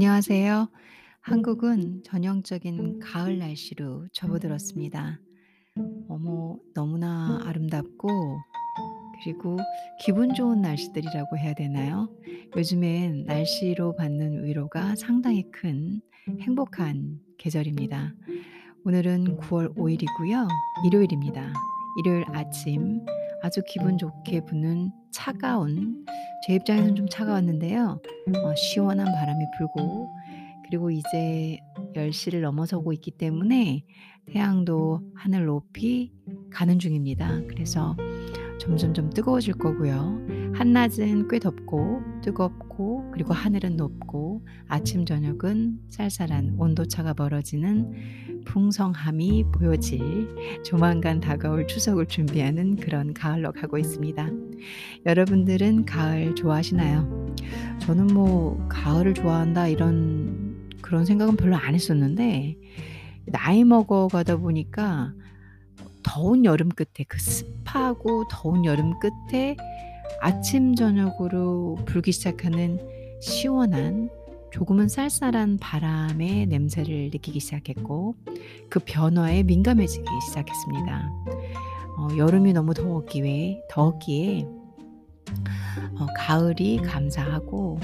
안녕하세요. 한국은 전형적인 가을 날씨로 접어들었습니다. 어머, 너무나 아름답고, 그리고 기분 좋은 날씨들이라고 해야 되나요? 요즘엔 날씨로 받는 위로가 상당히 큰 행복한 계절입니다. 오늘은 9월 5일이고요. 일요일입니다. 일요일 아침 아주 기분 좋게 부는 차가운 제 입장에서는 좀 차가웠는데요. 어, 시원한 바람이 불고 그리고 이제 10시를 넘어서고 있기 때문에 태양도 하늘 높이 가는 중입니다. 그래서 점점 좀 뜨거워질 거고요. 한낮은 꽤 덥고 뜨겁고 그리고 하늘은 높고 아침 저녁은 쌀쌀한 온도차가 벌어지는 풍성함이 보여질 조만간 다가올 추석을 준비하는 그런 가을로 가고 있습니다. 여러분들은 가을 좋아하시나요? 저는 뭐 가을을 좋아한다 이런 그런 생각은 별로 안 했었는데 나이 먹어 가다 보니까 더운 여름 끝에 그 습하고 더운 여름 끝에 아침 저녁으로 불기 시작하는 시원한 조금은 쌀쌀한 바람의 냄새를 느끼기 시작했고 그 변화에 민감해지기 시작했습니다. 어, 여름이 너무 더웠기에 더웠기에 어, 가을이 감사하고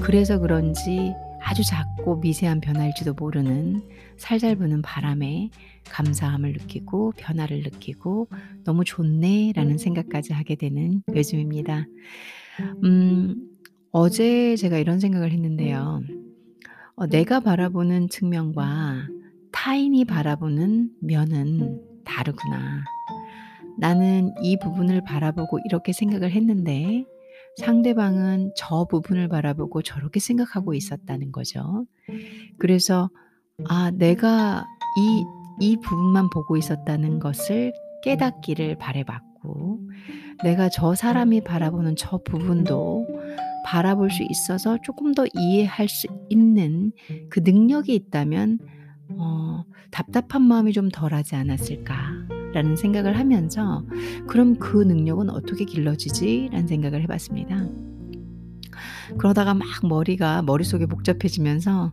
그래서 그런지 아주 작고 미세한 변화일지도 모르는 살살 부는 바람에 감사함을 느끼고 변화를 느끼고 너무 좋네 라는 생각까지 하게 되는 요즘입니다. 음, 어제 제가 이런 생각을 했는데요. 어, 내가 바라보는 측면과 타인이 바라보는 면은 다르구나. 나는 이 부분을 바라보고 이렇게 생각을 했는데 상대방은 저 부분을 바라보고 저렇게 생각하고 있었다는 거죠. 그래서 아, 내가 이, 이 부분만 보고 있었다는 것을 깨닫기를 바래봤고, 내가 저 사람이 바라보는 저 부분도 바라볼 수 있어서 조금 더 이해할 수 있는 그 능력이 있다면, 어, 답답한 마음이 좀 덜하지 않았을까 라는 생각을 하면서, 그럼 그 능력은 어떻게 길러지지? 라는 생각을 해봤습니다. 그러다가 막 머리가 머릿속에 복잡해지면서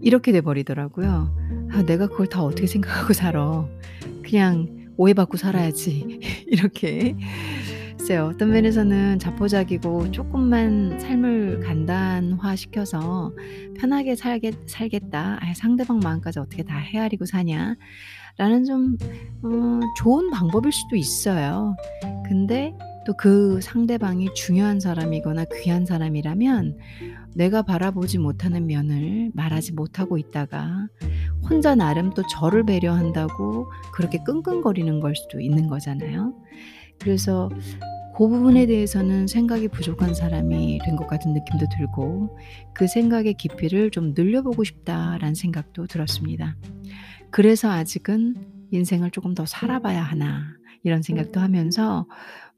이렇게 돼 버리더라고요. '아 내가 그걸 다 어떻게 생각하고 살아. 그냥 오해받고 살아야지.' 이렇게 글쎄요. 어떤 면에서는 자포자기고 쪼끔만 삶을 간단화시켜서 '편하게 살겠 살겠다. 아이 상대방 마음까지 어떻게 다 헤아리고 사냐.' 라는 좀어 좋은 방법일 수도 있어요. 근데 또 그 상대방이 중요한 사람이거나 귀한 사람이라면 내가 바라보지 못하는 면을 말하지 못하고 있다가 혼자 나름 또 저를 배려한다고 그렇게 끙끙거리는 걸 수도 있는 거잖아요. 그래서 그 부분에 대해서는 생각이 부족한 사람이 된 것 같은 느낌도 들고 그 생각의 깊이를 좀 늘려보고 싶다라는 생각도 들었습니다. 그래서 아직은 '인생을 조금 더 살아봐야 하나.' 이런 생각도 하면서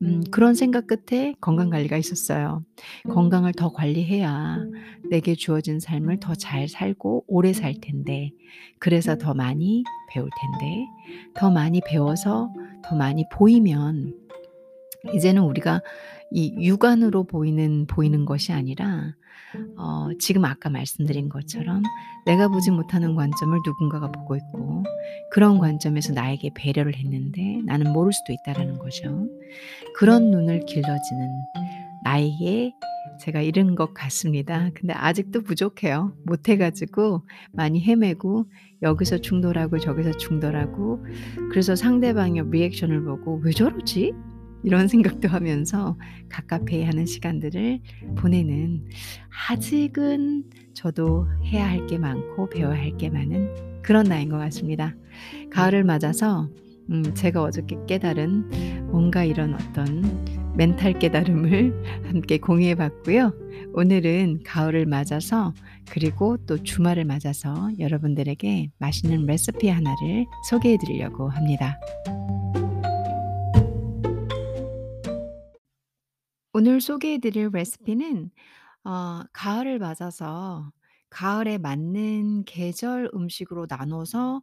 음 그런 생각 끝에 건강 관리가 있었어요. 건강을 더 관리해야 내게 주어진 삶을 더 잘 살고 오래 살 텐데 그래서 더 많이 배울 텐데 더 많이 배워서 더 많이 보이면 이제는 우리가 이 육안으로 보이는 보이는 것이 아니라 어 지금 아까 말씀드린 것처럼 내가 보지 못하는 관점을 누군가가 보고 있고 그런 관점에서 나에게 배려를 했는데 나는 모를 수도 있다라는 거죠. 그런 눈을 길러지는 나에게 제가 이른 것 같습니다. 근데 아직도 부족해요. 못해 가지고 많이 헤매고 여기서 중돌하고 저기서 중돌하고 그래서 상대방의 리액션을 보고 '왜 저러지?' 이런 생각도 하면서 갑갑해 하는 시간들을 보내는 아직은 저도 해야 할 게 많고 배워야 할 게 많은 그런 나이인 것 같습니다. 가을을 맞아서 음 제가 어저께 깨달은 뭔가 이런 어떤 멘탈 깨달음을 함께 공유해 봤고요. 오늘은 가을을 맞아서 그리고 또 주말을 맞아서 여러분들에게 맛있는 레시피 하나를 소개해 드리려고 합니다. 오늘 소개해 드릴 레시피는 어 가을을 맞아서 가을에 맞는 계절 음식으로 나눠서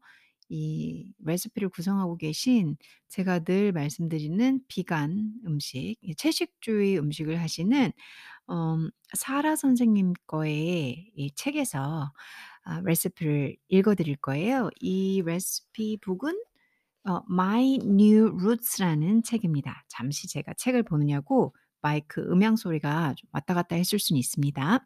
이 레시피를 구성하고 계신 제가 늘 말씀드리는 비건 음식 이 채식주의 음식을 하시는 음 사라 선생님 거의 이 책에서 아 레시피를 읽어 드릴 거예요. 이 레시피 북은 어 My New Roots라는 책입니다. 잠시 제가 책을 보느냐고 마이크 음향 소리가 좀 왔다 갔다 했을 수는 있습니다.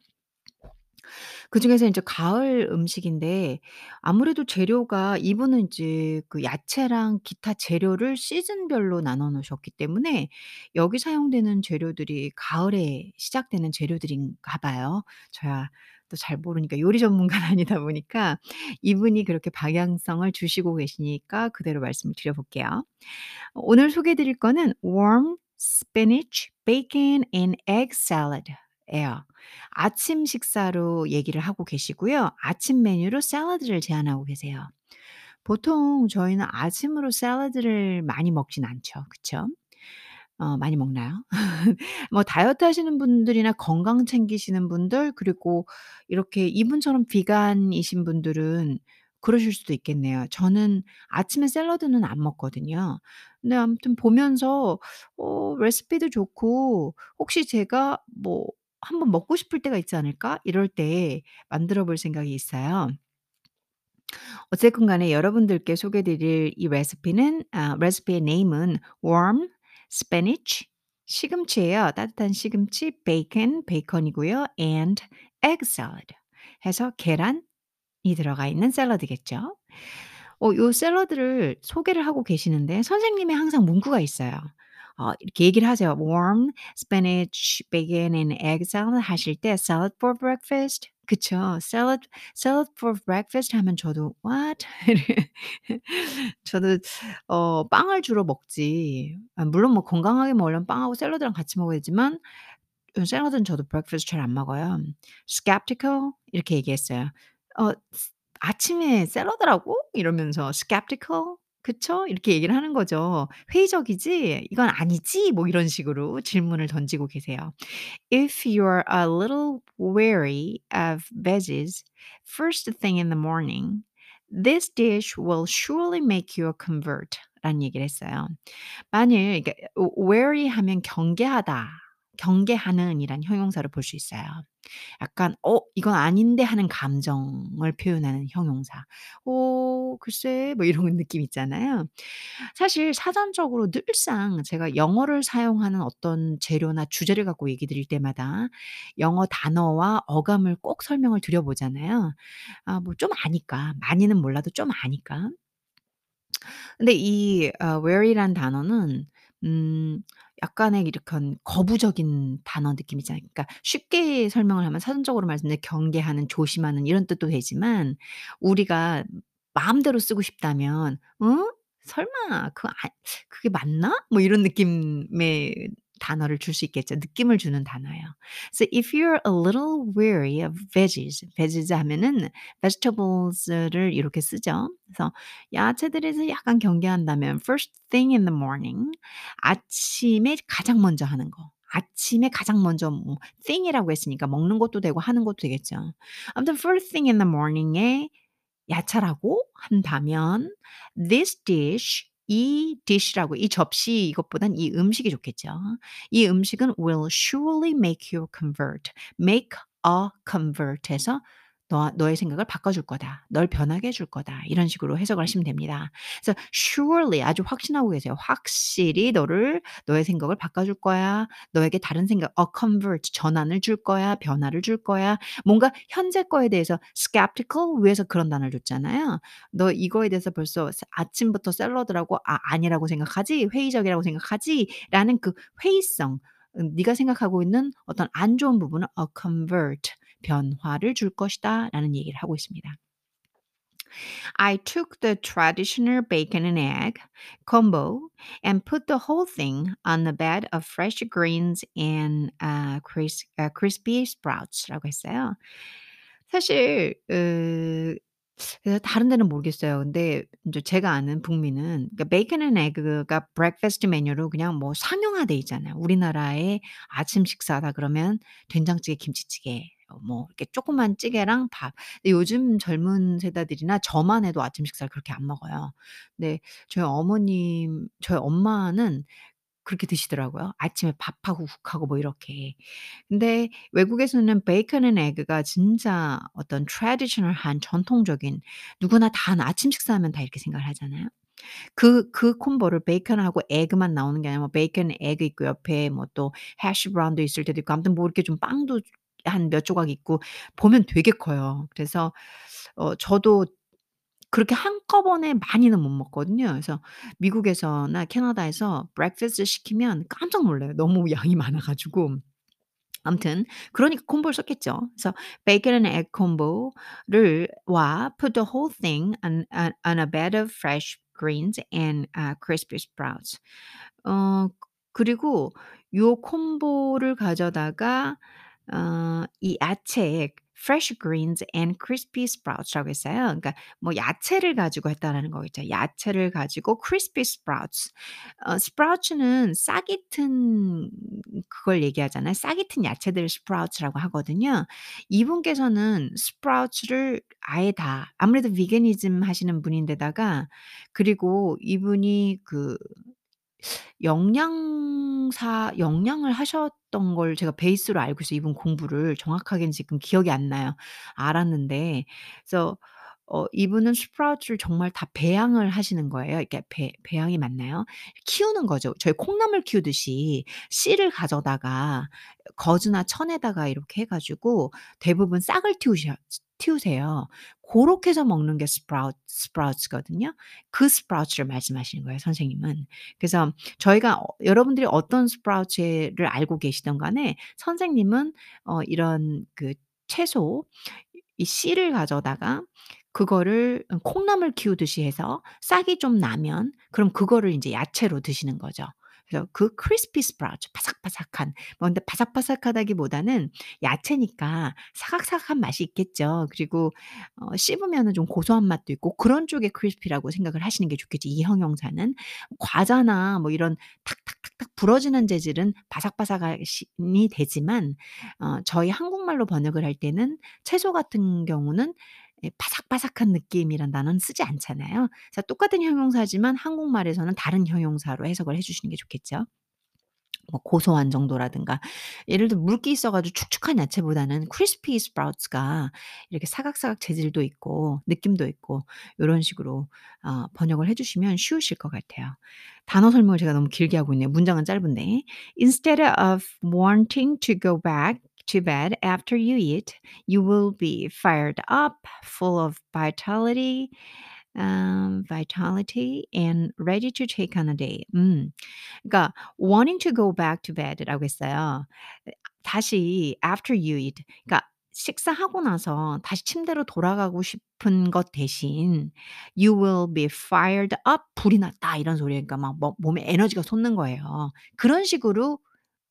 그중에서 인제 가을 음식인데 아무래도 재료가 이분은 인제 그 야채랑 기타 재료를 시즌별로 나눠 놓으셨기 때문에 여기 사용되는 재료들이 가을에 시작되는 재료들인가 봐요. 저야 또 잘 모르니까 요리 전문가는 아니다 보니까 이분이 그렇게 방향성을 주시고 계시니까 그대로 말씀을 드려 볼게요. 오늘 소개해 드릴 거는 warm spinach, bacon and egg salad 예요. 아침 식사로 얘기를 하고 계시고요. 아침 메뉴로 샐러드를 제안하고 계세요. 보통 저희는 아침으로 샐러드를 많이 먹진 않죠. 그쵸? 어 많이 먹나요? 뭐 다이어트 하시는 분들이나 건강 챙기시는 분들 그리고 이렇게 이분처럼 비건이신 분들은 그러실 수도 있겠네요. 저는 아침에 샐러드는 안 먹거든요. 근데 아무튼 보면서 어 레시피도 좋고 혹시 제가 뭐 '한번 먹고 싶을 때가 있지 않을까?' 이럴 때 만들어 볼 생각이 있어요. 어쨌건 간에 여러분들께 소개해 드릴 이 레시피는 아 레시피의 네임은 warm spinach 시금치예요. 따뜻한 시금치, bacon 베이컨이고요. and egg salad 해서 계란 이 들어가 있는 샐러드겠죠. 어 요 샐러드를 소개를 하고 계시는데 선생님이 항상 문구가 있어요. 어 이렇게 얘기를 하세요. "warm spinach, bacon and egg salad." 하실 때 "salad for breakfast." 그쵸. "salad salad for breakfast." 하면 저도 "what?" 저도 어 빵을 주로 먹지 아 물론 뭐 건강하게 먹으려면 빵하고 샐러드랑 같이 먹어야 되지만 어 샐러드는 저도 breakfast 잘 안 먹어요. "skeptical." 이렇게 얘기했어요. 어스 "아침에 샐러드라고?" 이러면서 "skeptical?" 그쵸? 이렇게 얘기를 하는 거죠. "회의적이지? 이건 아니지?" 뭐 이런 식으로 질문을 던지고 계세요. "If you're a little wary of veggies first thing in the morning, this dish will surely make you a convert." 라는 얘기를 했어요. 만일 어 wary 하면 경계하다, 경계하는 이란 형용사로 볼수 있어요. 약간 '어 이건 아닌데.' 하는 감정을 표현하는 형용사. 어 글쎄 뭐 이런 느낌 있잖아요. 사실 사전적으로 늘상 제가 영어를 사용하는 어떤 재료나 주제를 갖고 얘기 드릴 때마다 영어 단어와 어감을 꼭 설명을 드려 보잖아요. 아 뭐 좀 아니까. 많이는 몰라도 좀 아니까. 근데 이 어 wary란 단어는 음 약간의 이렇건 거부적인 단어 느낌이잖아요. 그러니까 쉽게 설명을 하면 사전적으로 말씀드린 경계하는, 조심하는 이런 뜻도 되지만 우리가 마음대로 쓰고 싶다면 '어? 설마 그거 아 그게 맞나?' 뭐 이런 느낌의 단어를 줄 수 있겠죠. 느낌을 주는 단어예요. So if you're a little wary of veggies, veggies 하면은 vegetables를 이렇게 쓰죠. 그래서 야채들에 대해서 약간 경계한다면 first thing in the morning 아침에 가장 먼저 하는 거. 아침에 가장 먼저 뭐 thing이라고 했으니까 먹는 것도 되고 하는 것도 되겠죠. 아무튼 first thing in the morning에 야차라고 한다면 this dish 이 dish라고 이 접시 이것보단 이 음식이 좋겠죠. 이 음식은 will surely make you convert. make a convert 해서 " 너 너의 생각을 바꿔줄 거다. 널 변하게 해줄 거다." 이런 식으로 해석을 하시면 됩니다. 그래서 surely 아주 확신하고 계세요. 확실히 너를 너의 생각을 바꿔줄 거야. 너에게 다른 생각 a convert 전환을 줄 거야. 변화를 줄 거야. 뭔가 현재 거에 대해서 skeptical 위에서 그런 단어를 줬잖아요. "너 이거에 대해서 벌써 스 아침부터 샐러드라고 아 아니라고 생각하지? 회의적이라고 생각하지?"라는 그 회의성 음 네가 생각하고 있는 어떤 안 좋은 부분을 a convert 변화를 줄 것이다 라는 얘기를 하고 있습니다. I took the traditional bacon and egg combo and put the whole thing on a bed of fresh greens and uh, cris 아 crispy sprouts라고 했어요. 사실 으 그래서 다른 데는 모르겠어요. 근데 인제 제가 아는 북미는 bacon and egg가 breakfast 메뉴로 그냥 뭐 상용화돼 있잖아요. 우리나라의 아침 식사다 그러면 된장찌개, 김치찌개 뭐 이렇게 조그만 찌개랑 밥. 근데 요즘 젊은 세대들이나 저만 해도 아침 식사를 그렇게 안 먹어요. 근데 저희 어머님 저희 엄마는 그렇게 드시더라고요. 아침에 밥하고 국하고 뭐 이렇게. 근데 외국에서는 bacon and egg가 진짜 어떤 traditional한 전통적인 누구나 다 아침 식사하면 다 이렇게 생각을 하잖아요. 그 그 combo를 베이컨하고 egg만 나오는 게 아니라 뭐 베이컨, egg 있고 옆에 뭐 또 hash brown도 있을 때도 있고 아무튼 뭐 이렇게 좀 빵도 한 몇 조각 있고 보면 되게 커요. 그래서 어 저도 그렇게 한꺼번에 많이는 못 먹거든요. 그래서 미국에서나 캐나다에서 breakfast 시키면 깜짝 놀라요. 너무 양이 많아 가지고. 아무튼 그러니까 combo를 썼겠죠. 그래서 bacon and egg combo를 와 put the whole thing on on on a bed of fresh greens and uh, crispy sprouts. 어 그리고 요 콤보를 가져다가 어 이 야채에 fresh greens and crispy sprouts라고 했어요. 그러니까 뭐 야채를 가지고 했다라는 거겠죠. 야채를 가지고 crispy sprouts. 어 sprouts는 싹이 튼 그걸 얘기하잖아요. 싹이 튼 야채들을 sprouts라고 하거든요. 이분께서는 sprouts를 아예 다 아무래도 비거니즘 하시는 분인데다가 그리고 이분이 그 영양사 영양을 하셨던 걸 제가 베이스로 알고 있어요. 이분 공부를 정확하게는 지금 기억이 안 나요. 알았는데 그래서 어 이분은 스프라우트를 정말 다 배양을 하시는 거예요. 이렇게 배 배양이 맞나요? 키우는 거죠. 저희 콩나물 키우듯이 씨를 가져다가 거즈나 천에다가 이렇게 해 가지고 대부분 싹을 틔우셔 틔우세요. 고렇게 해서 먹는 게 sprout sprout거든요. 그 sprout를 말씀하시는 거예요, 선생님은. 그래서 저희가 어 여러분들이 어떤 sprout를 알고 계시든 간에 선생님은 어 이런 그 채소 이 씨를 가져다가 그거를 음 콩나물 키우듯이 해서 싹이 좀 나면 그럼 그거를 인제 야채로 드시는 거죠. 그래서 그 crispy sprout 바삭바삭한 뭐 근데 바삭바삭하다기보다는 야채니까 사각사각한 맛이 있겠죠. 그리고 어 씹으면은 좀 고소한 맛도 있고 그런 쪽의 크리스피라고 생각을 하시는 게 좋겠죠, 이 형용사는. 과자나 뭐 이런 탁탁탁탁 부러지는 재질은 바삭바삭하 시이 되지만 어 저희 한국말로 번역을 할 때는 채소 같은 경우는 예 바삭바삭한 느낌이란 단어는 쓰지 않잖아요. 그래서 똑같은 형용사지만 한국말에서는 다른 형용사로 해석을 해 주시는 게 좋겠죠. 뭐 고소한 정도라든가 예를 들어 물기 있어 가지고 축축한 야채보다는 crispy sprouts가 이렇게 사각사각 재질도 있고 느낌도 있고 요런 식으로 어 번역을 해 주시면 쉬우실 것 같아요. 단어 설명을 제가 너무 길게 하고 있네요. 문장은 짧은데. Instead of wanting to go back to bed after you eat, you will be fired up, full of vitality, um, vitality and ready to take on a day. 음. 그러니까 wanting to go back to bed라고 했어요. 다시 after you eat 그러니까 식사하고 나서 다시 침대로 돌아가고 싶은 것 대신 "You will be fired up." 불이 났다 이런 소리예요. 그러니까 막뭐 몸에 에너지가 솟는 거예요. 그런 식으로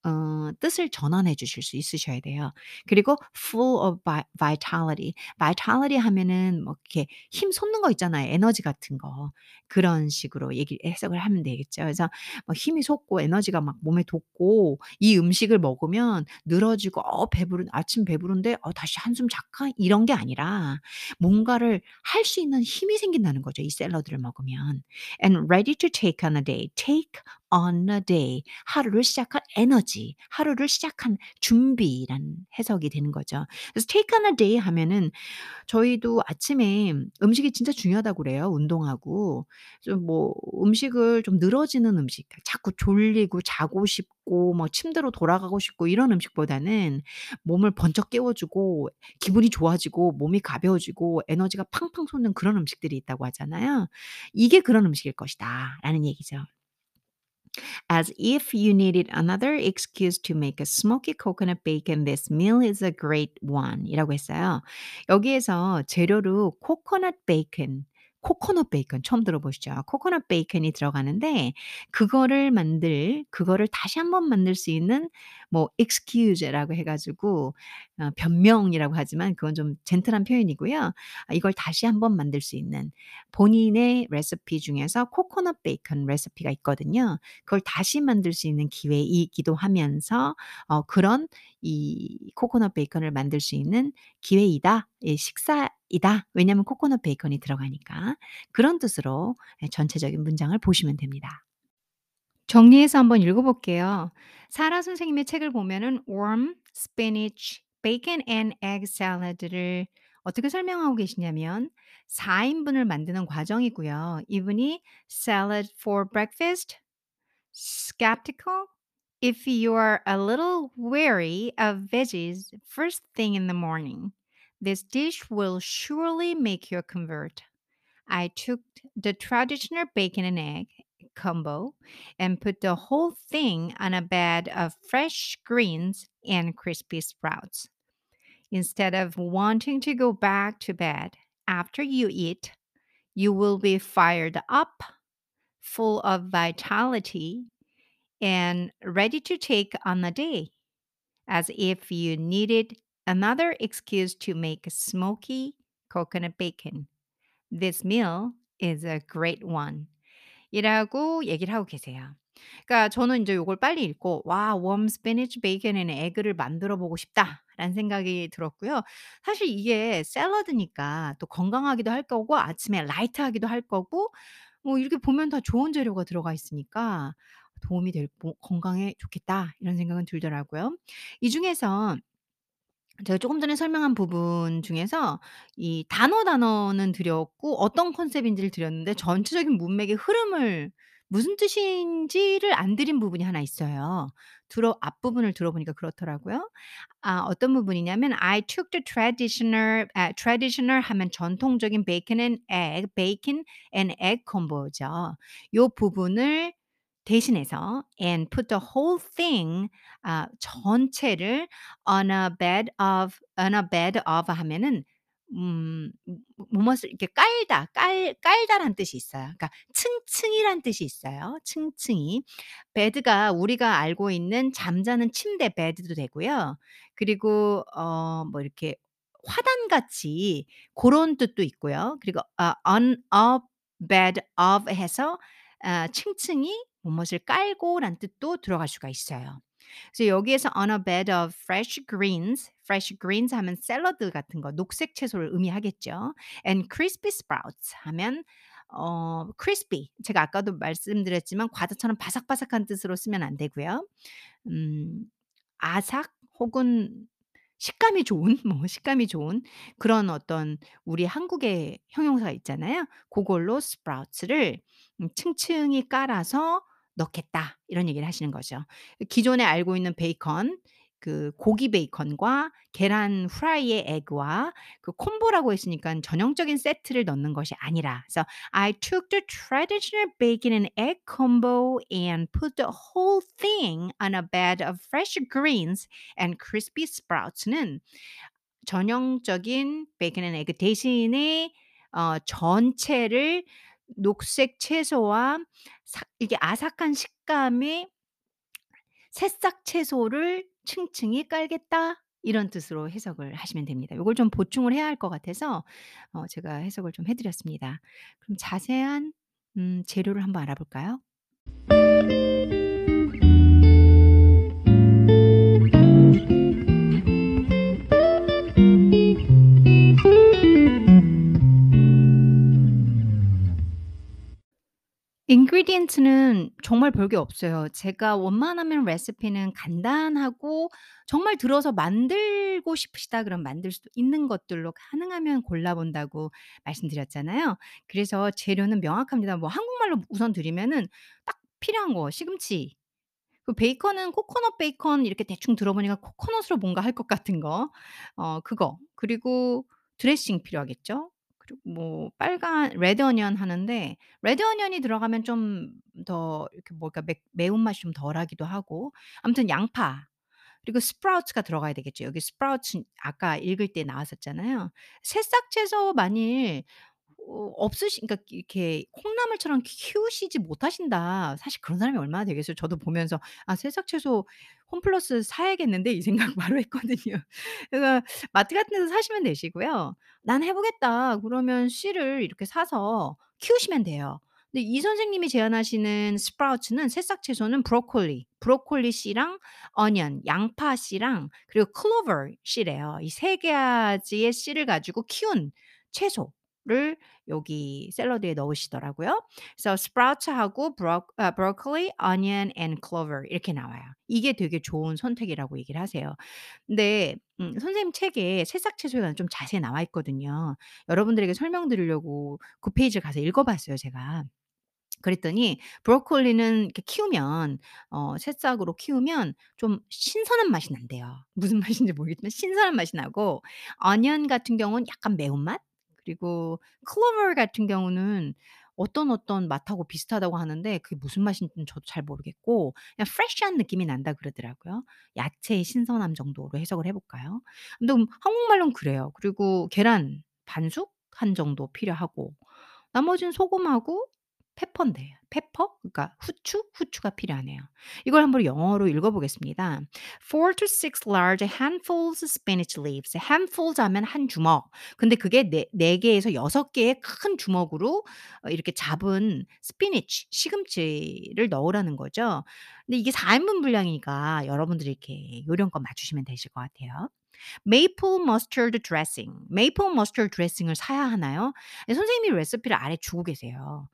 어 뜻을 전환해 주실 수 있으셔야 돼요. 그리고 full of vi vitality. vitality 하면은 뭐 이렇게 힘 솟는 거 있잖아요, 에너지 같은 거. 그런 식으로 얘기 해석을 하면 되겠죠. 그래서 뭐 힘이 솟고 에너지가 막 몸에 돋고 이 음식을 먹으면 늘어지고 '어 배부른 아침 배부른데 어 다시 한숨 잘까?' 이런 게 아니라 뭔가를 할 수 있는 힘이 생긴다는 거죠, 이 샐러드를 먹으면. and ready to take on a day. take on a day. 하루를 시작한 에너지, 하루를 시작한 준비라는 해석이 되는 거죠. 그래서 take on a day 하면은 저희도 아침에 음식이 진짜 중요하다고 그래요, 운동하고. 좀 뭐 음식을 좀 늘어지는 음식, 자꾸 졸리고 자고 싶고 뭐 침대로 돌아가고 싶고 이런 음식보다는 몸을 번쩍 깨워 주고 기분이 좋아지고 몸이 가벼워지고 에너지가 팡팡 솟는 그런 음식들이 있다고 하잖아요. "이게 그런 음식일 것이다."라는 얘기죠. As if you needed another excuse to make a smoky coconut bacon, this meal is a great one. 이라고 했어요. 여기에서 재료로 코코넛 베이컨, 코코넛 베이컨 처음 들어보시죠? 코코넛 베이컨이 들어가는데 그거를 만들 그거를 다시 한번 만들 수 있는 뭐 excuse라고 해 가지고 어 변명이라고 하지만 그건 좀 젠틀한 표현이고요. 아 이걸 다시 한번 만들 수 있는 본인의 레시피 중에서 코코넛 베이컨 레시피가 있거든요. 그걸 다시 만들 수 있는 기회이기도 하면서 어 그런 이 코코넛 베이컨을 만들 수 있는 기회이다. 예 식사 이다. 왜냐하면 코코넛 베이컨이 들어가니까. 그런 뜻으로 예 전체적인 문장을 보시면 됩니다. 정리해서 한번 읽어 볼게요. 사라 선생님의 책을 보면은 warm spinach, bacon and egg salad를 어떻게 설명하고 계시냐면 4 인분을 만드는 과정이고요. 이분이 salad for breakfast, skeptical, if you are a little wary of veggies first thing in the morning, this dish will surely make you convert. I took the traditional bacon and egg combo and put the whole thing on a bed of fresh greens and crispy sprouts. Instead of wanting to go back to bed after you eat, you will be fired up, full of vitality, and ready to take on the day, as if you needed another excuse to make smoky coconut bacon. This meal is a great one. 이라고 얘기를 하고 계세요. 그러니까 저는 인제 요걸 빨리 읽고 '와 warm spinach, bacon and egg를 만들어 보고 싶다.'라는 생각이 들었고요. 사실 이게 샐러드니까 또 건강하기도 할 거고 아침에 라이트하기도 할 거고 뭐 이렇게 보면 다 좋은 재료가 들어가 있으니까 '도움이 될뭐 건강에 좋겠다.' 이런 생각은 들더라고요. 이 중에서 제가 쪼금 전에 설명한 부분 중에서 이 단어, 단어는 드렸고 어떤 컨셉인지를 드렸는데 전체적인 문맥의 흐름을 무슨 뜻인지를 안 드린 부분이 하나 있어요. 들어 앞부분을 들어보니까 그렇더라고요. 아 어떤 부분이냐면 I took the traditional 아 traditional 하면 전통적인 bacon and egg, bacon and egg 콤보죠. 요 부분을 대신해서 and put the whole thing 아 전체를 on a bed of on a bed of 하면은 음뭐 무엇을 이렇게 깔다, 깔 깔다라는 뜻이 있어요. 그러니까 층층이란 뜻이 있어요, 층층이. bed가 우리가 알고 있는 잠자는 침대 bed도 되고요. 그리고 어 뭐 이렇게 화단같이 고런 뜻도 있고요. 그리고 아 on a bed of 해서 아 층층이 무엇을 깔고라는 뜻도 들어갈 수가 있어요. 그래서 여기에서 on a bed of fresh greens, fresh greens 하면 샐러드 같은 거 녹색 채소를 의미하겠죠. and crispy sprouts 하면 어 crispy 제가 아까도 말씀드렸지만 과자처럼 바삭바삭한 뜻으로 쓰면 안 되고요. 음 아삭 혹은 식감이 좋은 뭐 식감이 좋은 그런 어떤 우리 한국의 형용사가 있잖아요. 고걸로 sprouts를 음 층층이 깔아서 넣겠다 이런 얘기를 하시는 거죠. 기존에 알고 있는 베이컨 그 고기 베이컨과 계란 프라이의 에그와 그 콤보라고 했으니깐 전형적인 세트를 넣는 것이 아니라 그래서 I took the traditional bacon and egg combo and put the whole thing on a bed of fresh greens and crispy sprouts는 전형적인 bacon and egg 대신에 어 전체를 녹색 채소와 삭 이게 아삭한 식감의 새싹 채소를 층층이 깔겠다 이런 뜻으로 해석을 하시면 됩니다. 요걸 좀 보충을 해야 할 것 같아서 어 제가 해석을 좀 해 드렸습니다. 그럼 자세한 음 재료를 한번 알아볼까요? Ingredients는 정말 별게 없어요. 제가 원만하면 레시피는 간단하고 정말 들어서 만들고 싶으시다 그러면 만들 수도 있는 것들로 가능하면 골라 본다고 말씀드렸잖아요. 그래서 재료는 명확합니다. 뭐 한국말로 우선 드리면은 딱 필요한 거 시금치 그 베이컨은 코코넛 베이컨 이렇게 대충 들어보니까 코코넛으로 뭔가 할 것 같은 거 어 그거 그리고 드레싱 필요하겠죠. 뭐 빨간 red onion 하는데 red onion이 들어가면 좀 더 이렇게 뭘까 매 매운맛이 좀 덜하기도 하고 아무튼 양파 그리고 sprout가 들어가야 되겠죠. 여기 sprout 아까 읽을 때 나왔었잖아요. 새싹 채소 만일 어 없으시 그러니까 이렇게 콩나물처럼 키우시지 못하신다. 사실 그런 사람이 얼마나 되겠어요. 저도 보면서 '아 새싹 채소 홈플러스 사야겠는데.' 이 생각 바로 했거든요. 그래서 마트 같은 데서 사시면 되시고요. '난 해 보겠다.' 그러면 씨를 이렇게 사서 키우시면 돼요. 근데 이 선생님이 제안하시는 sprout는 새싹 채소는 브로콜리, 브로콜리 씨랑 onion, 양파 씨랑 그리고 클로버 씨래요. 이 세 가지의 씨를 가지고 키운 채소를 여기 샐러드에 넣으시더라고요. 그래서 sprout하고 브로 아 broccoli, onion and clover 이렇게 나와요. 이게 되게 좋은 선택이라고 얘기를 하세요. 근데 음 선생님 책에 새싹 채소에 관한 좀 자세히 나와 있거든요. 여러분들에게 설명드리려고 그 페이지를 가서 읽어 봤어요 제가. 그랬더니 브로콜리는 이렇게 키우면 어 새싹으로 키우면 좀 신선한 맛이 난대요. 무슨 맛인지 모르겠지만 신선한 맛이 나고 어니언 같은 경우는 약간 매운맛 그리고 클로버 같은 경우는 어떤, 어떤 맛하고 비슷하다고 하는데 그게 무슨 맛인지는 저도 잘 모르겠고 그냥 프레시한 느낌이 난다 그러더라고요. 야채의 신선함 정도로 해석을 해 볼까요? 근데 음 한국말로는 그래요. 그리고 계란 반숙 한 정도 필요하고 나머지는 소금하고 페퍼인데요. 페퍼? 그러니까 후추? 후추가 필요하네요. 이걸 한번 영어로 읽어 보겠습니다. "4 to 6 large handfuls spinach leaves." handfuls 하면 한 주먹. 근데 그게 네4 개에서 6 개의 큰 주먹으로 어 이렇게 잡은 spinach, 시금치를 넣으라는 거죠. 근데 이게 4 인분 분량이니까 여러분들이 이렇게 요령껏 맞추시면 되실 것 같아요. 메이플 머스터드 드레싱. 메이플 머스터드 드레싱을 사야 하나요? 네 선생님이 레시피를 아래 주고 계세요.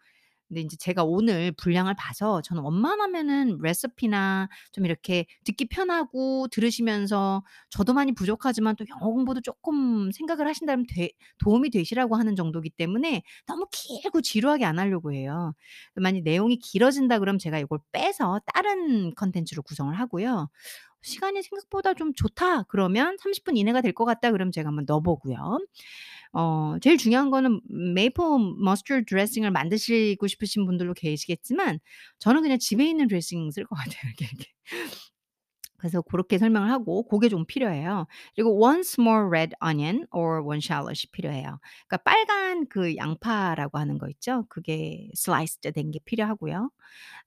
근데 인제 제가 오늘 분량을 봐서 저는 웬만하면은 레시피나 좀 이렇게 듣기 편하고 들으시면서 저도 많이 부족하지만 또 영어 공부도 쪼끔 생각을 하신다면 되 도움이 되시라고 하는 정도기 때문에 너무 길고 지루하게 안 하려고 해요. 만약 내용이 길어진다 그러면 제가 이걸 빼서 다른 콘텐츠로 구성을 하고요. 시간이 생각보다 좀 좋다 그러면 30분 이내가 될 것 같다 그러면 제가 한번 넣어 보고요. 어 제일 중요한 거는 메이플 머스터드 드레싱을 만드시고 싶으신 분들도 계시겠지만 저는 그냥 집에 있는 드레싱 쓸 것 같아요. 이렇게, 이렇게. 그래서 고렇게 설명을 하고 고게 좀 필요해요. 그리고 one small red onion or one shallot이 필요해요. 그러니까 빨간 그 양파라고 하는 거 있죠? 그게 sliced 된게 필요하고요.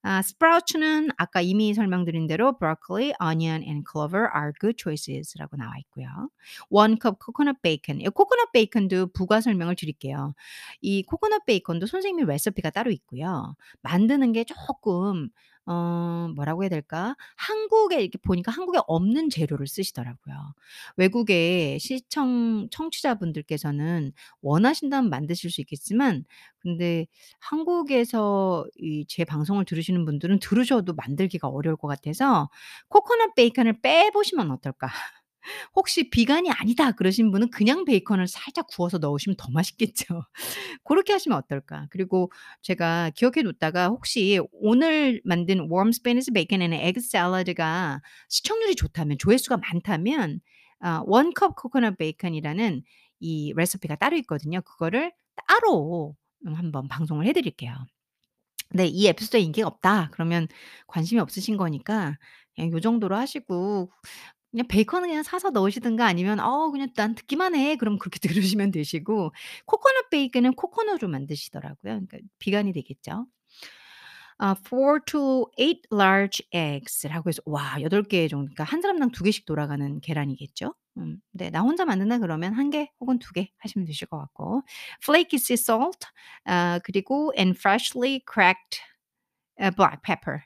아 sprout는 아까 이미 설명드린 대로 broccoli, onion and clover are good choices라고 나와 있고요. 1 cup coconut bacon. 이 코코넛 베이컨도 부가 설명을 드릴게요. 이 코코넛 베이컨도 선생님 레시피가 따로 있고요. 만드는 게 쪼끔 어 뭐라고 해야 될까? 한국에 이렇게 보니까 한국에 없는 재료를 쓰시더라고요. 외국의 시청 청취자분들께서는 원하신다면 만드실 수 있겠지만 근데 한국에서 이 제 방송을 들으시는 분들은 들으셔도 만들기가 어려울 것 같아서 코코넛 베이컨을 빼 보시면 어떨까? 혹시 비간이 아니다 그러신 분은 그냥 베이컨을 살짝 구워서 넣으시면 더 맛있겠죠. 고렇게 하시면 어떨까? 그리고 제가 기억해 뒀다가 혹시 오늘 만든 warm spinach bacon and egg salad가 시청률이 좋다면 조회수가 많다면 아1 cup coconut bacon이라는 이 레시피가 따로 있거든요. 그거를 따로 음 한번 방송을 해 드릴게요. 네. 이 에피소드에 인기가 없다 그러면 관심이 없으신 거니까 그냥 요 정도로 하시고 그냥 베이컨은 그냥 사서 넣으시든가 아니면 "어 그냥 난 듣기만 해." 그럼 그렇게 들으시면 되시고 코코넛 베이컨은 코코넛으로 만드시더라고요. 그러니까 비건이 되겠죠. 아 4 to 8 large eggs라고 해서 와 8 개 정도 그러니까 한 사람당 2 개씩 돌아가는 계란이겠죠? 음 네. 나 혼자 만든다 그러면 1 개 혹은 2 개 하시면 되실 것 같고 flaky sea salt 아 그리고 and freshly cracked 아 black pepper.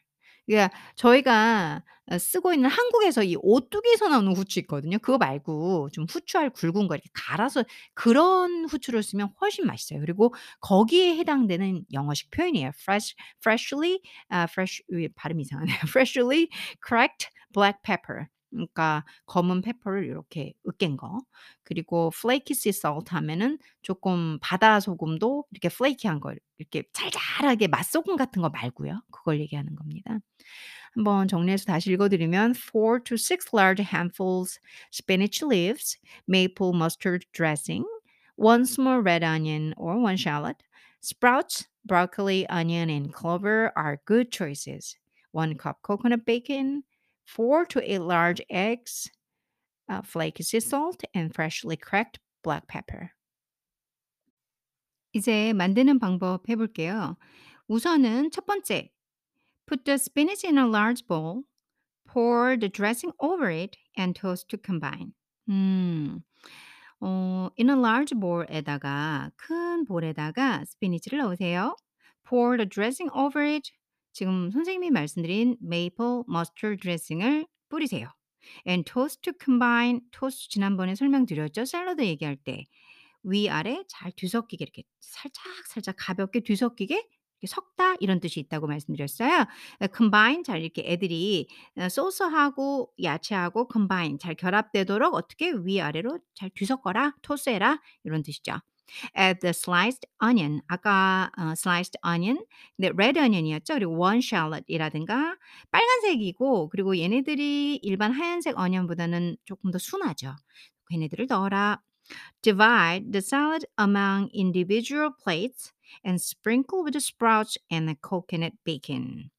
그러니까 저희가 어 쓰고 있는 한국에서 이 오뚜기에서 나오는 후추 있거든요. 그거 말고 좀 후추알 굵은 거 이렇게 갈아서 그런 후추를 쓰면 훨씬 맛있어요. 그리고 거기에 해당되는 영어식 표현이에요. fresh freshly 아 fresh 이 발음이 이상하네요. freshly cracked black pepper. 그러니까 검은 페퍼를 요렇게 으깬 거. 그리고 flaky salt 하면은 쪼끔 바다 소금도 이렇게 flaky한 걸 이렇게 잘잘하게 맛소금 같은 거 말고요. 그걸 얘기하는 겁니다. 한번 정리해서 다시 읽어 드리면 4 to 6 large handfuls spinach leaves, maple mustard dressing, 1 small red onion or 1 shallot, sprouts, broccoli, onion, and clover are good choices. 1 cup coconut bacon, 4 to 8 large eggs, uh, flaky sea salt, and freshly cracked black pepper. 이제 만드는 방법 해 볼게요. 우선은 첫 번째, put the spinach in a large bowl, pour the dressing over it and toast to combine. 음. 어 in a large bowl에다가 큰 볼에다가 스피니치를 넣으세요. pour the dressing over it. 지금 선생님이 말씀드린 메이플 머스터드 드레싱을 뿌리세요. and toss to combine. toss 지난번에 설명드렸죠? 샐러드 얘기할 때. 위아래 잘 뒤섞이게 이렇게 살짝 살짝 가볍게 뒤섞이게 섞다 이런 뜻이 있다고 말씀드렸어요. 에, combine 잘 이렇게 애들이 어 소스하고 야채하고 combine 잘 결합되도록 어떻게 위아래로 잘 뒤섞어라, 토스해라 이런 뜻이죠. Add the sliced onion. 아까 어 sliced onion 근데 red onion이었죠. 그리고 one shallot이라든가 빨간색이고 그리고 얘네들이 일반 하얀색 어니언보다는 조금 더 순하죠. 걔네들을 넣어라. Divide the salad among individual plates and sprinkle with the sprouts and the coconut bacon.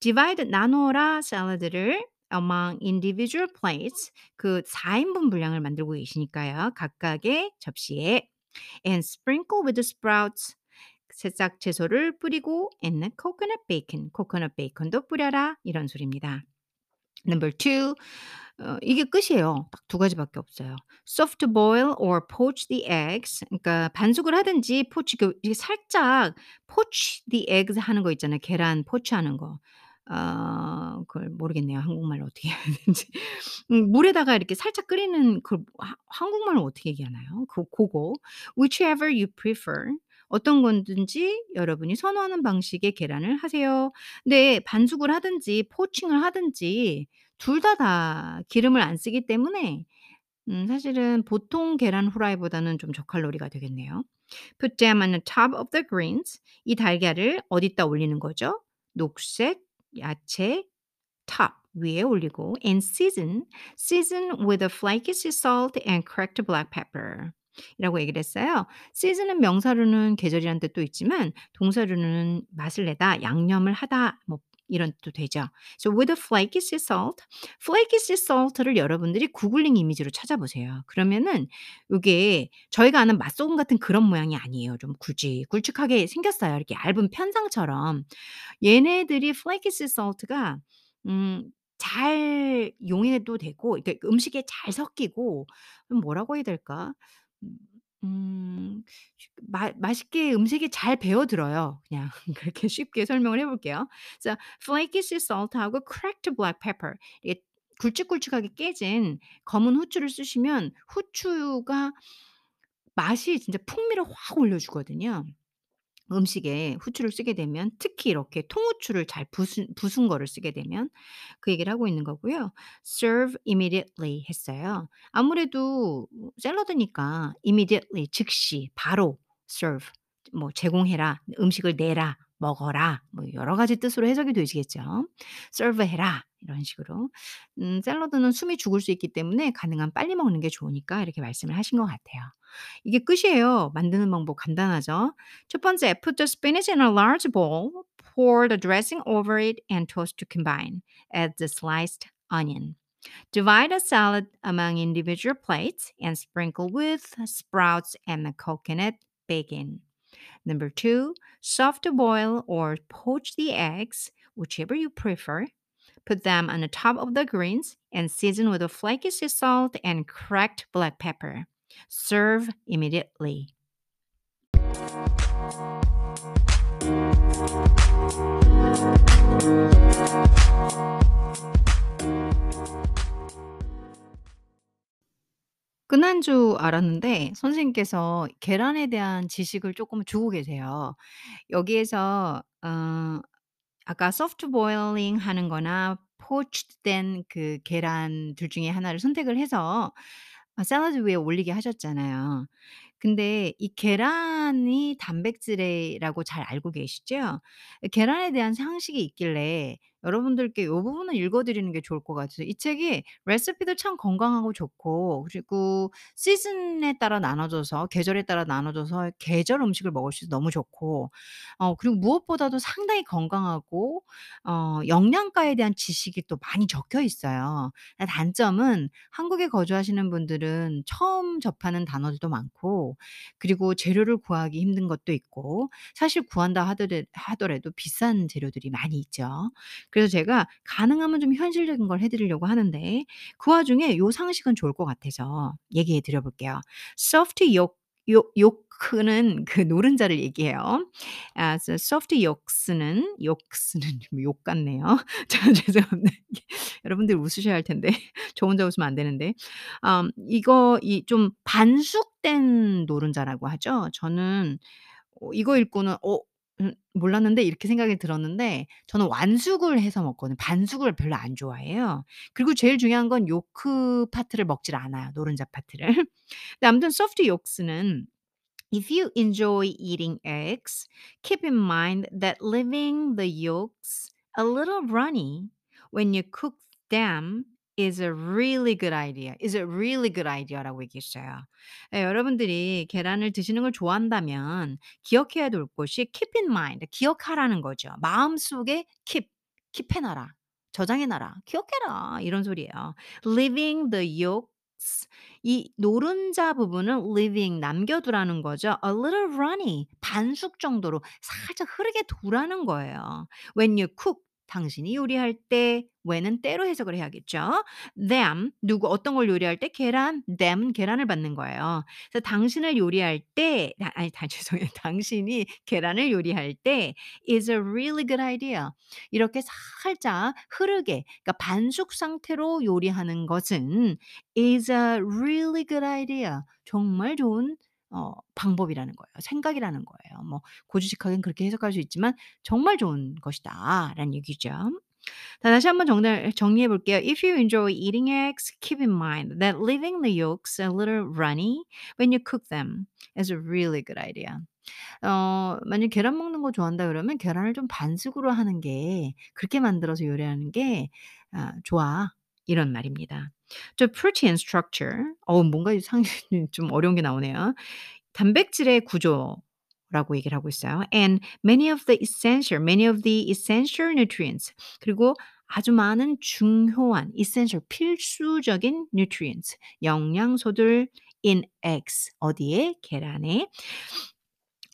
divide 나누어라 샐러드를 among individual plates 그 4인분 분량을 만들고 계시니까요. 각각의 접시에 and sprinkle with the sprouts 새싹 채소를 뿌리고 and the coconut bacon 코코넛 베이컨도 뿌려라 이런 소리입니다. Number two 어 이게 끝이에요. 딱 두 가지밖에 없어요. soft boil or poach the eggs 그러니까 반숙을 하든지 포치 그 살짝 poach the eggs 하는 거 있잖아요. 계란 포치하는 거. 어 그걸 모르겠네요. 한국말로 어떻게 해야 되는지. 음 물에다가 이렇게 살짝 끓이는 그 하 한국말로 어떻게 얘기하나요? 그 고거 whichever you prefer 어떤 거든지 여러분이 선호하는 방식의 계란을 하세요. 근데 반숙을 하든지 포칭을 하든지 둘 다 다 기름을 안 쓰기 때문에 음 사실은 보통 계란 후라이보다는 좀 저칼로리가 되겠네요. Put them on the top of the greens. 이 달걀을 어디다 올리는 거죠? 녹색 야채 top 위에 올리고 and season, season with a flaky sea salt and cracked black pepper. 이라고 얘기를 했어요. season은 명사로는 계절이라는 뜻도 있지만 동사로는 맛을 내다, 양념을 하다 뭐 이런 뜻도 되죠. So with a flaky sea salt, flaky sea salt를 여러분들이 구글링 이미지로 찾아보세요. 그러면은 요게 저희가 아는 맛소금 같은 그런 모양이 아니에요. 좀 굵직 굵직하게 생겼어요. 이렇게 얇은 편상처럼. 얘네들이 flaky sea salt가 음 잘 용해도 되고 이렇게 음식에 잘 섞이고 음 뭐라고 해야 될까? 음음마 맛있게 음식이 잘 배어들어요. 그냥 그렇게 쉽게 설명을 해 볼게요. 그래서 flaky sea salt하고 cracked black pepper 이게 굵직굵직하게 깨진 검은 후추를 쓰시면 후추가 맛이 진짜 풍미를 확 올려 주거든요. 음식에 후추를 쓰게 되면 특히 이렇게 통후추를 잘 부순 부순 거를 쓰게 되면 그 얘기를 하고 있는 거고요. "Serve immediately." 했어요. 아무래도 샐러드니까 immediately 즉시 바로 serve 뭐 제공해라, 음식을 내라, 먹어라 뭐 여러 가지 뜻으로 해석이 되시겠죠. serve 해라 이런 식으로. 음 샐러드는 숨이 죽을 수 있기 때문에 가능한 빨리 먹는 게 좋으니까 이렇게 말씀을 하신 것 같아요. 이게 끝이에요. 만드는 방법 간단하죠. 첫 번째, put the spinach in a large bowl, pour the dressing over it and toast to combine. Add the sliced onion. Divide the salad among individual plates and sprinkle with sprouts and coconut bacon. Number two, soft boil or poach the eggs, whichever you prefer. Put them on the top of the greens and season with a flaky sea salt and cracked black pepper. Serve immediately. 끝난 줄 알았는데 선생님께서 계란에 대한 지식을 쪼끔 주고 계세요. 여기에서 어 아까 soft boiling 하는 거나 poached 된 그 계란 둘 중에 하나를 선택을 해서 아 샐러드 위에 올리게 하셨잖아요. 근데 이 계란이 단백질이라고 잘 알고 계시죠? 계란에 대한 상식이 있길래 여러분들께 요 부분은 읽어 드리는 게 좋을 것 같아요. 이 책이 레시피도 참 건강하고 좋고 그리고 시즌에 따라 나눠져서 계절에 따라 나눠져서 계절 음식을 먹을 수 있어서 너무 좋고 어 그리고 무엇보다도 상당히 건강하고 어 영양가에 대한 지식이 또 많이 적혀 있어요. 아 단점은 한국에 거주하시는 분들은 처음 접하는 단어들도 많고 그리고 재료를 구하기 힘든 것도 있고 사실 구한다 하더래 하더라도 비싼 재료들이 많이 있죠. 그래서 제가 가능하면 좀 현실적인 걸 해 드리려고 하는데 그 와중에 요 상식은 좋을 것 같아서 얘기해 드려 볼게요. soft yolk 요 yolk는 그 노른자를 얘기해요. 아 so soft yolks는 yolks는 좀욕 같네요. 저 죄송합니다. 여러분들 웃으셔야 할 텐데 저 혼자 웃으면 안 되는데. 음 이거 이 좀 반숙된 노른자라고 하죠. 저는 어 이거 읽고는 '어 음 몰랐는데.' 이렇게 생각이 들었는데 저는 완숙을 해서 먹거든요. 반숙을 별로 안 좋아해요. 그리고 제일 중요한 건 요크 파트를 먹질 않아요, 노른자 파트를. 근데 아무튼 soft yolks는 If you enjoy eating eggs, keep in mind that leaving the yolks a little runny when you cook them is a really good idea. is a really good idea라고 얘기했어요. 예, 여러분들이 계란을 드시는 걸 좋아한다면 기억해야 될 것이 keep in mind, 기억하라는 거죠. 마음속에 keep, keep해 놔라. 저장해 놔라. 기억해라. 이런 소리예요. leaving the yolks 이 노른자 부분을 leaving 남겨두라는 거죠. A little runny 반숙 정도로 살짝 흐르게 두라는 거예요. When you cook 당신이 요리할 때 when은 때로 해석을 해야겠죠. them 누구 어떤 걸 요리할 때 계란 them은 계란을 받는 거예요. 그래서 당신을 요리할 때아 아니 다 죄송해요. 당신이 계란을 요리할 때 is a really good idea. 이렇게 살짝 흐르게 그러니까 반숙 상태로 요리하는 것은 is a really good idea. 정말 좋은 어 방법이라는 거예요. 생각이라는 거예요. 뭐 고지식하게는 그렇게 해석할 수 있지만 "정말 좋은 것이다."라는 얘기죠. 자 다시 한번 정달 정리해 볼게요. If you enjoy eating eggs, keep in mind that leaving the yolks a little runny when you cook them is a really good idea. 어 만약 계란 먹는 거 좋아한다 그러면 계란을 좀 반숙으로 하는 게 그렇게 만들어서 요리하는 게 아 좋아. 이런 말입니다. 저 protein structure 어 뭔가 이 상식이 좀 어려운 게 나오네요. 단백질의 구조 라고 얘기를 하고 있어요. And many of the essential, many of the essential nutrients 그리고 아주 많은 중요한 essential 필수적인 nutrients 영양소들 in eggs 어디에? 계란에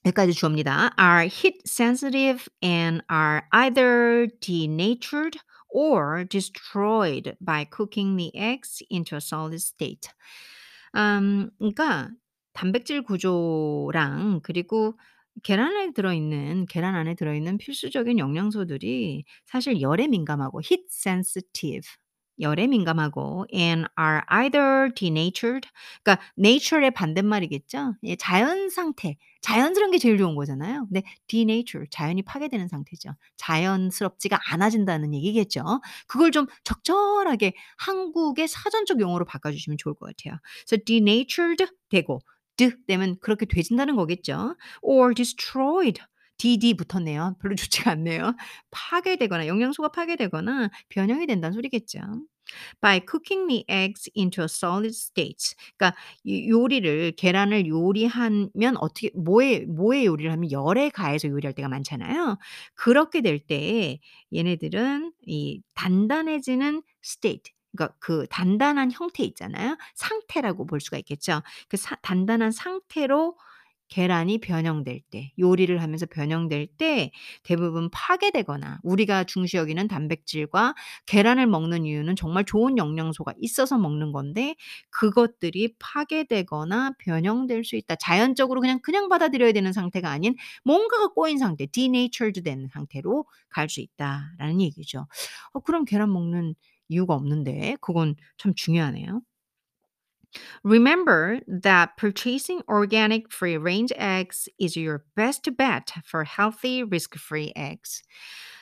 여기까지 주어입니다. are heat sensitive and are either denatured or destroyed by cooking the eggs into a solid state. 음 그러니까 단백질 구조랑 그리고 계란 안에 들어있는 계란 안에 들어있는 필수적인 영양소들이 사실 열에 민감하고 heat sensitive 열에 민감하고 and are either denatured 그러니까 nature의 반대말이겠죠. 예 자연 상태, 자연스러운 게 제일 좋은 거잖아요. 근데 denature 자연이 파괴되는 상태죠. 자연스럽지가 않아진다는 얘기겠죠. 그걸 좀 적절하게 한국의 사전적 용어로 바꿔 주시면 좋을 것 같아요. 그래서 denatured 되고 드 되면 그렇게 돼진다는 거겠죠. or destroyed dd 붙었네요. 별로 좋지가 않네요. 파괴되거나 영양소가 파괴되거나 변형이 된다는 소리겠죠. By cooking the eggs into a solid state. 그러니까 이 요리를 계란을 요리하면 어떻게 뭐에 뭐에 요리를 하면 열에 가해서 요리할 때가 많잖아요. 그렇게 될 때 얘네들은 이 단단해지는 state 그러니까 그 단단한 형태 있잖아요. 상태라고 볼 수가 있겠죠. 그 사 단단한 상태로 계란이 변형될 때 요리를 하면서 변형될 때 대부분 파괴되거나 우리가 중시 여기는 단백질과 계란을 먹는 이유는 정말 좋은 영양소가 있어서 먹는 건데 그것들이 파괴되거나 변형될 수 있다. 자연적으로 그냥 그냥 받아들여야 되는 상태가 아닌 뭔가가 꼬인 상태, denatured 된 상태로 갈 수 있다라는 얘기죠. 어 그럼 계란 먹는 이유가 없는데 그건 참 중요하네요. Remember that purchasing organic free range eggs is your best bet for healthy risk-free eggs.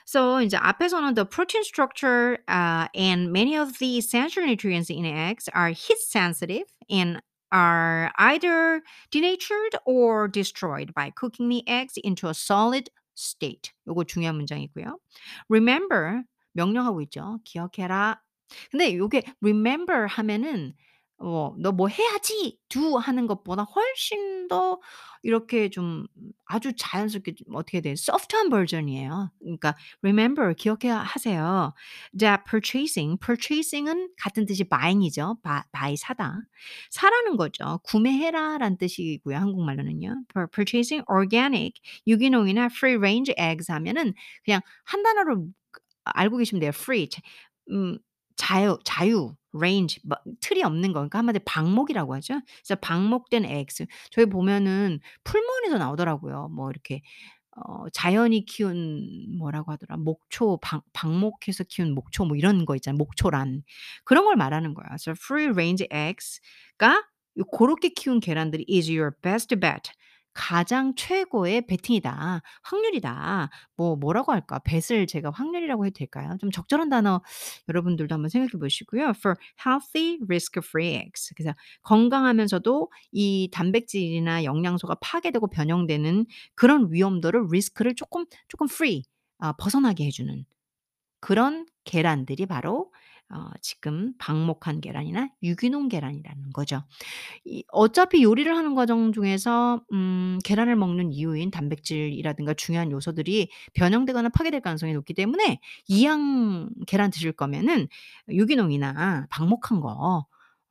So 이제 앞에서는 the protein structure uh, and many of the essential nutrients in eggs are heat sensitive and are either denatured or destroyed by cooking the eggs into a solid state. 요거 중요한 문장이고요. Remember 명령하고 있죠. "기억해라." 근데 요게 remember 하면은 어 "너 뭐 해야지." do 하는 것보다 훨씬 더 이렇게 좀 아주 자연스럽게 좀 어떻게 돼 소프트한 버전이에요. 그러니까 remember 기억해야 하세요. that purchasing, purchasing은 같은 뜻이 buying이죠. 바 buy 사다. 사라는 거죠. 구매해라라는 뜻이고요, 한국말로는요. pur purchasing organic 유기농이나 free range eggs 하면은 그냥 한 단어로 그 알고 계시면 돼요. free 자음 자유 자유 range 뭐 틀이 없는 거 그러니까 한마디로 방목이라고 하죠. 그래서 방목된 eggs 저희 보면은 풀무원에서 나오더라고요. 뭐 이렇게 어 자연이 키운 뭐라고 하더라 목초 방 방목해서 키운 목초 뭐 이런 거 있잖아요, 목초란. 그런 걸 말하는 거야. 그래서 free range eggs가 요 고렇게 키운 계란들이 is your best bet. 가장 최고의 베팅이다. 확률이다. 뭐 뭐라고 할까? bet을 제가 확률이라고 해도 될까요? 좀 적절한 단어 여러분들도 한번 생각해 보시고요. for healthy risk free eggs. 그래서 건강하면서도 이 단백질이나 영양소가 파괴되고 변형되는 그런 위험도를 리스크를 쪼끔 쪼끔 free 아 벗어나게 해 주는 그런 계란들이 바로 어 지금 방목한 계란이나 유기농 계란이라는 거죠. 이 어차피 요리를 하는 과정 중에서 음 계란을 먹는 이유인 단백질이라든가 중요한 요소들이 변형되거나 파괴될 가능성이 높기 때문에 이양 계란 드실 거면은 유기농이나 방목한 거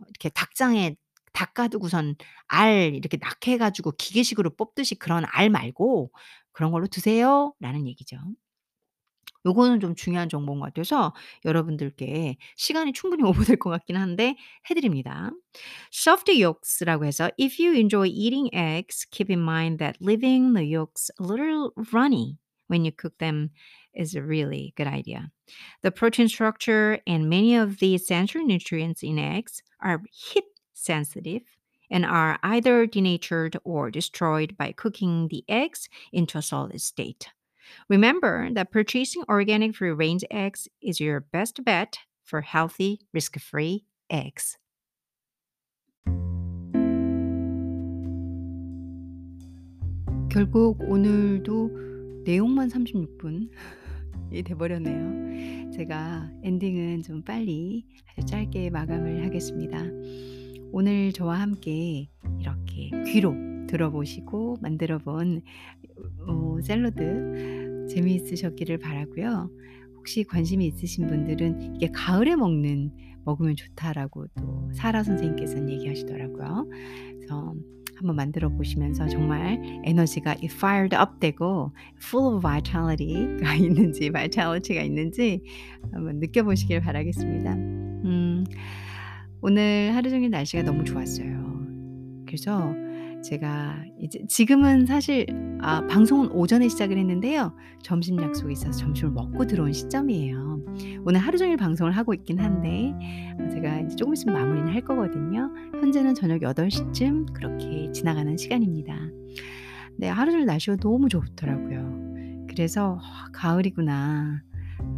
이렇게 닭장에 닭 가두고선 알 이렇게 낙해 가지고 기계식으로 뽑듯이 그런 알 말고 "그런 걸로 드세요."라는 얘기죠. 요거는 좀 중요한 정보인 것 같아서 여러분들께 시간이 충분히 오버될 것 같긴 한데 해 드립니다. soft yolks라고 해서 if you enjoy eating eggs, keep in mind that leaving the yolks a little runny when you cook them is a really good idea. The protein structure and many of the essential nutrients in eggs are heat sensitive and are either denatured or destroyed by cooking the eggs into a solid state. Remember that purchasing organic free range eggs is your best bet for healthy, risk free eggs. 결국 오늘도 내용만 36분 이 돼 버렸네요. 제가 엔딩은 좀 빨리 아주 짧게 마감을 하겠습니다. 오늘 저와 함께 이렇게 귀로 들어보시고 만들어 본 어 샐러드 재미있으셨기를 바라고요. 혹시 관심이 있으신 분들은 이게 "가을에 먹는 먹으면 좋다."라고 또 사라 선생님께서는 얘기하시더라고요. 그래서 한번 만들어 보시면서 정말 에너지가 이 fired up 되고 full of vitality가 있는지 vitality가 있는지 한번 느껴보시길 바라겠습니다. 음 오늘 하루 종일 날씨가 너무 좋았어요. 그래서 제가 이제 지금은 사실 아 방송은 오전에 시작을 했는데요. 점심 약속이 있어서 점심을 먹고 들어온 시점이에요. 오늘 하루 종일 방송을 하고 있긴 한데 어 제가 이제 조금 있으면 마무리는 할 거거든요. 현재는 저녁 8 시쯤 그렇게 지나가는 시간입니다. 네 하루 종일 날씨가 너무 좋더라고요. 그래서 '어 가을이구나.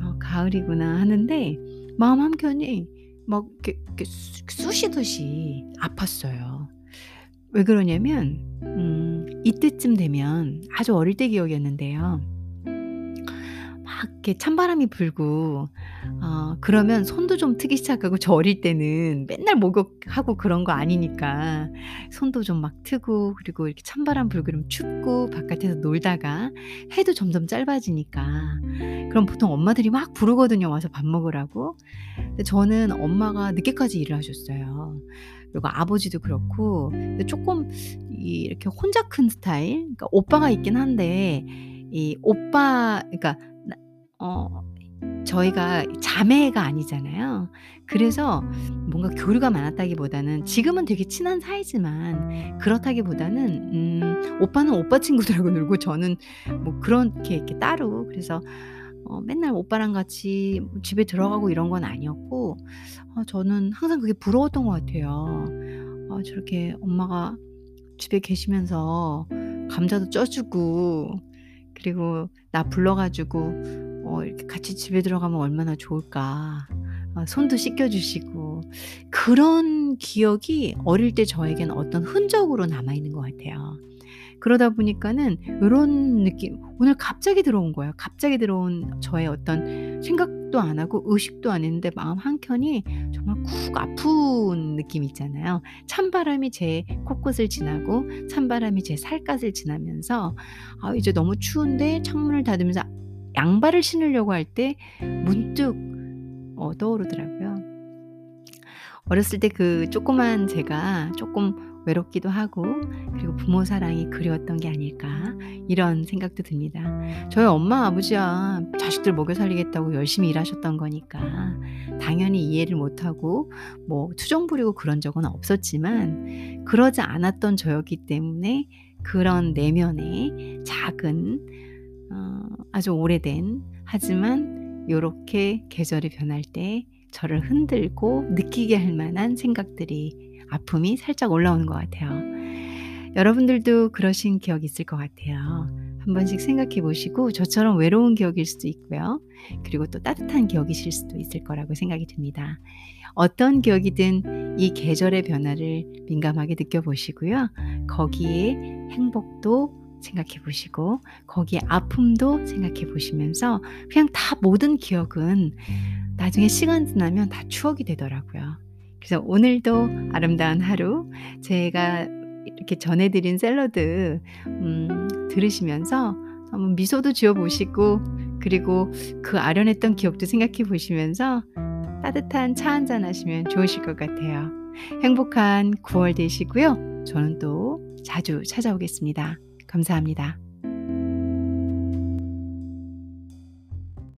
어 가을이구나.' 하는데 마음 한켠이 막 쑤시듯이 아팠어요. 왜 그러냐면 음 이때쯤 되면 아주 어릴 때 기억이었는데요. 막 이렇게 찬바람이 불고 어 그러면 손도 좀 트기 시작하고 저 어릴 때는 맨날 목욕하고 그런 거 아니니까 손도 좀 막 트고 그리고 이렇게 찬바람 불고 이러면 춥고 바깥에서 놀다가 해도 점점 짧아지니까 그럼 보통 엄마들이 막 부르거든요, 와서 밥 먹으라고. 근데 저는 엄마가 늦게까지 일을 하셨어요. 그리고 아버지도 그렇고 이 이렇게 혼자 큰 스타일 그러니까 오빠가 있긴 한데 이 오빠 그러니까 나어 저희가 자매가 아니잖아요. 그래서 뭔가 교류가 많았다기보다는 지금은 되게 친한 사이지만 그렇다기보다는 음 오빠는 오빠 친구들하고 놀고 저는 뭐 그렇게 이렇게 따로 그래서 어 맨날 오빠랑 같이 뭐 집에 들어가고 이런 건 아니었고 어 저는 항상 그게 부러웠던 것 같아요. 아 저렇게 엄마가 집에 계시면서 감자도 쪄 주고 그리고 나 불러 가지고 어 이렇게 같이 집에 들어가면 얼마나 좋을까. 어 손도 씻겨 주시고 그런 기억이 어릴 때 저에게는 어떤 흔적으로 남아 있는 것 같아요. 그러다 보니까는 요런 느낌 오늘 갑자기 들어온 거예요. 갑자기 들어온 저의 어떤 생각도 안 하고 의식도 안 했는데 마음 한켠이 정말 쿡 아픈 느낌 있잖아요. 찬바람이 제 코끝을 지나고 찬바람이 제 살갗을 지나면서 아 이제 너무 추운데 창문을 닫으면서 양발을 신으려고 할 때 문득 어 떠오르더라고요. 어렸을 때 그 조그만 제가 조금 외롭기도 하고 그리고 부모 사랑이 그리웠던 게 아닐까 이런 생각도 듭니다. 저희 엄마 아버지야 자식들 먹여 살리겠다고 열심히 일하셨던 거니까 당연히 이해를 못하고 뭐 투정 부리고 그런 적은 없었지만 그러지 않았던 저였기 때문에 그런 내면의 작은 어, 아주 오래된 하지만 요렇게 계절이 변할 때 저를 흔들고 느끼게 할 만한 생각들이 아픔이 살짝 올라오는 것 같아요. 여러분들도 그러신 기억 있을 것 같아요. 한 번씩 생각해 보시고 저처럼 외로운 기억일 수도 있고요. 그리고 또 따뜻한 기억이실 수도 있을 거라고 생각이 듭니다. 어떤 기억이든 이 계절의 변화를 민감하게 느껴보시고요. 거기에 행복도 생각해 보시고 거기에 아픔도 생각해 보시면서 그냥 다 모든 기억은 나중에 시간 지나면 다 추억이 되더라고요. 그래서 오늘도 아름다운 하루 제가 이렇게 전해드린 샐러드 음, 들으시면서 한번 미소도 지어 보시고 그리고 그 아련했던 기억도 생각해 보시면서 따뜻한 차 한잔 하시면 좋으실 것 같아요. 행복한 9월 되시고요. 저는 또 자주 찾아오겠습니다. 감사합니다.